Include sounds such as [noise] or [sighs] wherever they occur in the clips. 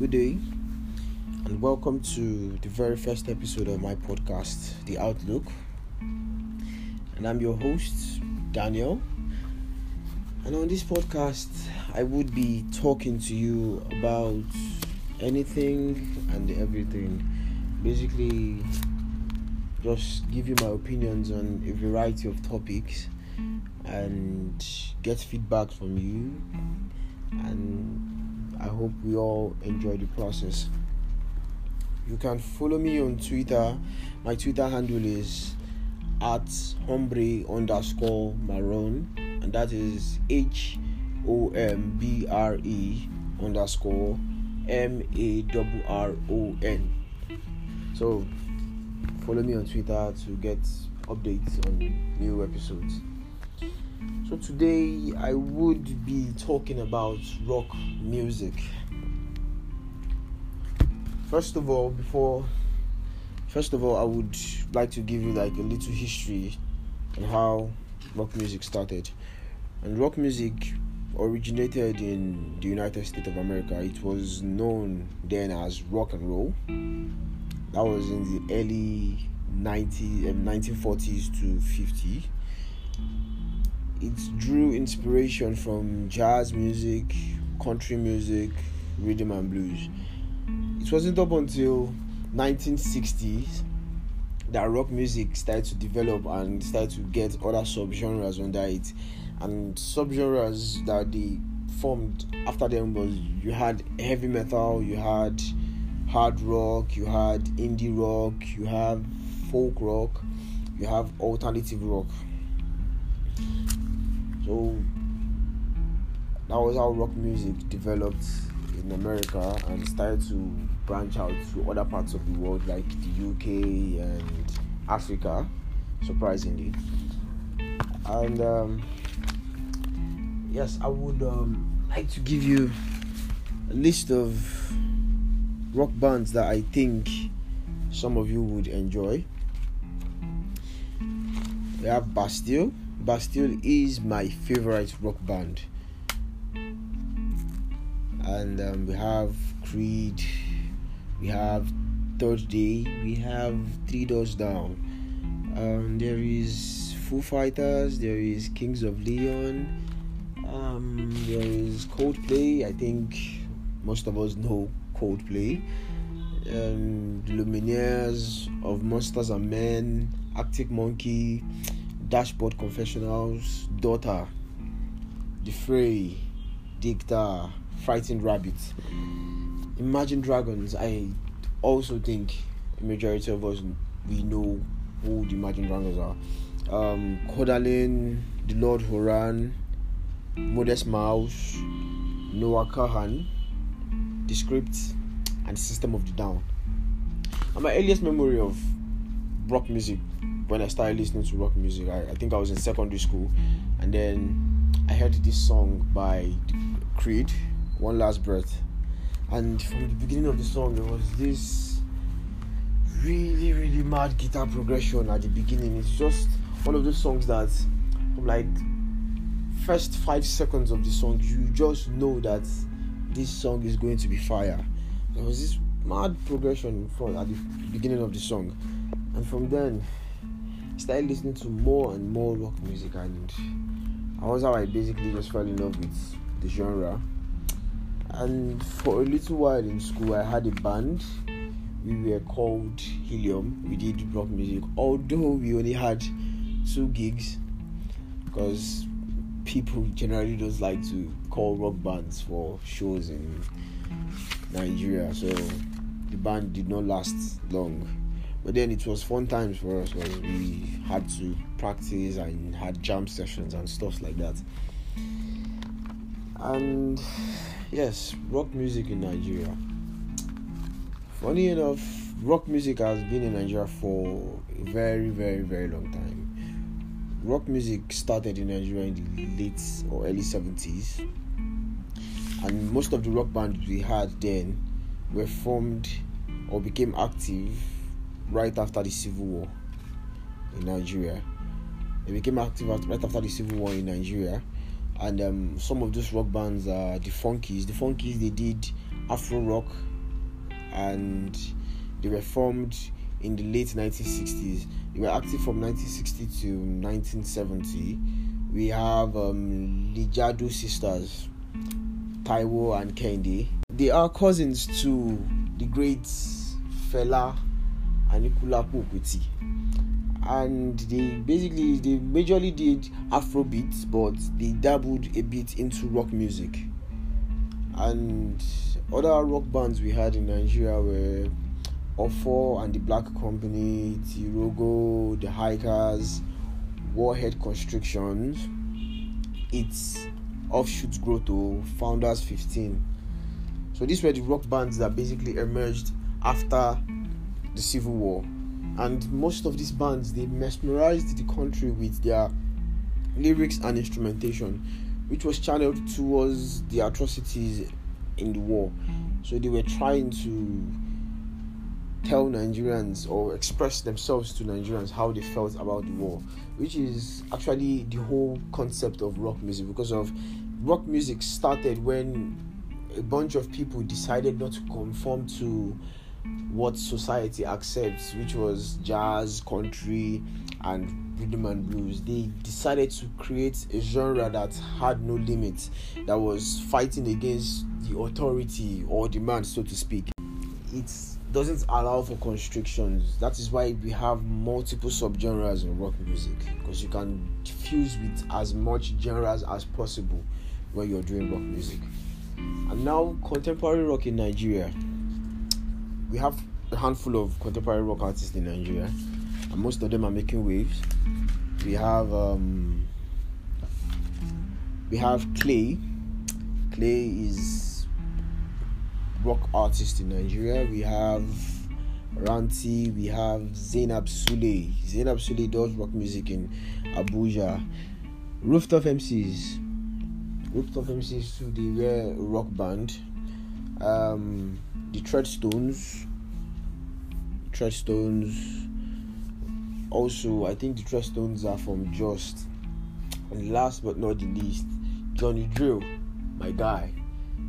Good day, and welcome to the very first episode of my podcast, The Outlook. And I'm your host, Daniel. And on this podcast, I would be talking to you about anything and everything. Basically, just give you my opinions on a variety of topics and get feedback from you and I hope we all enjoy the process. You can follow me on Twitter. My Twitter handle is at hombre underscore maron, and that is H O M B R E underscore M A R O N. So follow me on Twitter to get updates on new episodes. So today I would be talking about rock music. First of all, before first of all, I would like to give you like a little history on how rock music started. And rock music originated in the United States of America. It was known then as rock and roll. That was in the early 90, um, 1940s to 50 it drew inspiration from jazz music, country music, rhythm and blues. It wasn't up until 1960s that rock music started to develop and started to get other subgenres under it. And subgenres that they formed after them was you had heavy metal, you had hard rock, you had indie rock, you have folk rock, you have alternative rock. So that was how rock music developed in America and started to branch out to other parts of the world like the UK and Africa, surprisingly. And um, yes, I would um, like to give you a list of rock bands that I think some of you would enjoy. We have Bastille. Bastille is my favorite rock band. And um, we have Creed, we have Third Day, we have Three Doors Down. Um, there is Foo Fighters, there is Kings of Leon, um, there is Coldplay. I think most of us know Coldplay. Um, Lumineers of Monsters and Men, Arctic Monkey. Dashboard Confessionals, Daughter, The Fray, Dicta, Frightened Rabbit, Imagine Dragons. I also think majority of us we know who the Imagine Dragons are. Um, Kodaline, The Lord Huron, Modest Mouse, Noah Kahan, The Script, and System of the Down. And my earliest memory of rock music when I started listening to rock music. I, I think I was in secondary school, and then I heard this song by Creed, One Last Breath. And from the beginning of the song, there was this really, really mad guitar progression at the beginning. It's just one of those songs that, from like first five seconds of the song, you just know that this song is going to be fire. There was this mad progression from at the beginning of the song, and from then I started listening to more and more rock music, and I was how I basically just fell in love with the genre. And for a little while in school, I had a band. We were called Helium. We did rock music, although we only had two gigs because people generally don't like to call rock bands for shows in Nigeria. So the band did not last long but then it was fun times for us because we had to practice and had jam sessions and stuff like that. And yes, rock music in Nigeria. Funny enough, rock music has been in Nigeria for a very, very, very long time. Rock music started in Nigeria in the late or early 70s, and most of the rock bands we had then were formed or became active right after the civil war in Nigeria. They became active right after the civil war in Nigeria, and um, some of those rock bands are the Funkees. The Funkees they did Afro rock and they were formed in the late 1960s. They were active from 1960 to 1970. We have um, Lijadu sisters, Taiwo and Kehinde. They are cousins to the great Fela Anikulapo Kuti. And they basically they majorly did Afro beats, but they dabbled a bit into rock music. And other rock bands we had in Nigeria were Ofo and the Black Company, Tirogo, the Hykkers, Warhead Constrictions, its offshoot Grotto, Founders 15. So these were the rock bands that basically emerged after the Civil War. And most of these bands they mesmerized the country with their lyrics and instrumentation, which was channeled towards the atrocities in the war. So they were trying to tell Nigerians or express themselves to Nigerians how they felt about the war, which is actually the whole concept of rock music because of rock music started when a bunch of people decided not to conform to what society accepts, which was jazz, country, and rhythm and blues. They decided to create a genre that had no limits, that was fighting against the authority or demand, so to speak. It doesn't allow for constrictions. That is why we have multiple subgenres in rock music because you can fuse with as much genres as possible when you're doing rock music. And now, contemporary rock in Nigeria. We have a handful of contemporary rock artists in Nigeria, and most of them are making waves. We have um, we have Clay. Clay is rock artist in Nigeria. We have Ranti. We have Zainab Sule. Zainab Sule does rock music in Abuja. Rooftop MCs. Rooftop MCs to the rare rock band. Um, the Treadstones. Treadstones. Also, I think the Treadstones are from Jos. And last but not the least, Johnny Drille, my guy.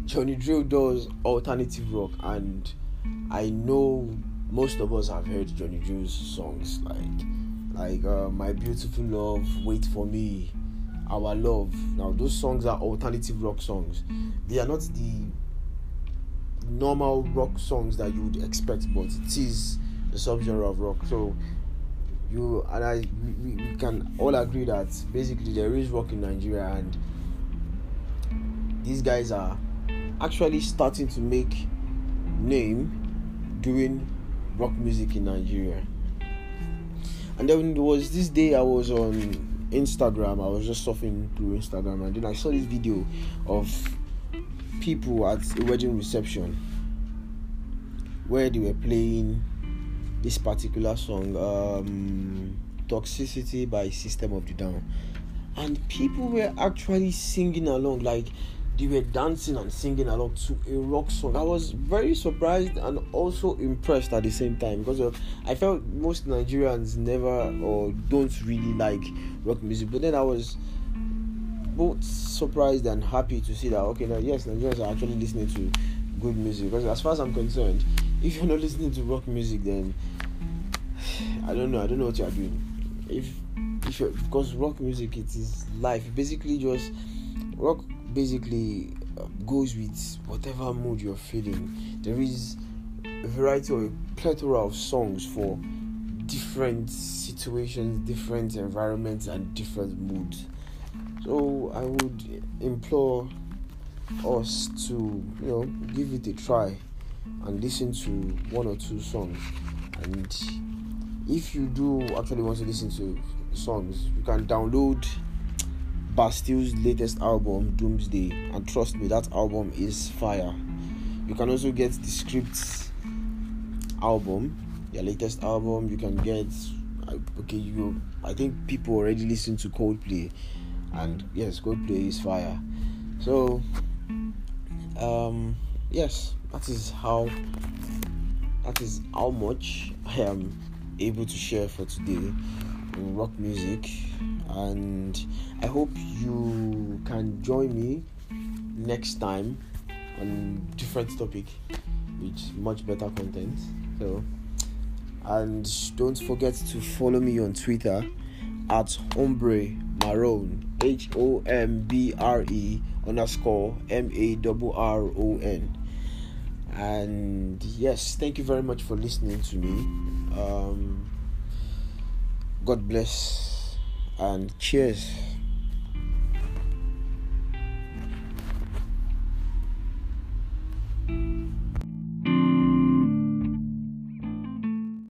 Johnny Drille does alternative rock, and I know most of us have heard Johnny Drille's songs like like uh, My Beautiful Love, Wait for Me, Our Love. Now those songs are alternative rock songs. They are not the normal rock songs that you would expect, but it is the subgenre of rock. So you and I we, we can all agree that basically there is rock in Nigeria and these guys are actually starting to make name doing rock music in Nigeria. And then there was this day I was on Instagram, I was just surfing through Instagram and then I saw this video of people at a wedding reception where they were playing this particular song, um, Toxicity by System of the Down. And people were actually singing along, like they were dancing and singing along to a rock song. I was very surprised and also impressed at the same time because of, I felt most Nigerians never or don't really like rock music. But then I was both surprised and happy to see that okay now yes Nigerians are actually listening to good music because as far as I'm concerned, [laughs] if you're not listening to rock music then [sighs] I don't know, I don't know what you are doing. If if you because rock music it is life. Basically just rock basically uh, goes with whatever mood you're feeling. There is a variety or a plethora of songs for different situations, different environments, and different moods. So I would implore us to you know give it a try and listen to one or two songs. And if you do actually want to listen to songs you can download Bastille's latest album Doom Days and trust me that album is fire. You can also get the scripts album their latest album. You can get okay you I think people already listen to Coldplay and yes Coldplay is fire so um yes that is how that is how much I am able to share for today rock music and I hope you can join me next time on different topic with much better content. So, and don't forget to follow me on Twitter at Hombre Maron H O M B R E underscore M A R O N. And yes, thank you very much for listening to me. Um, God bless and cheers.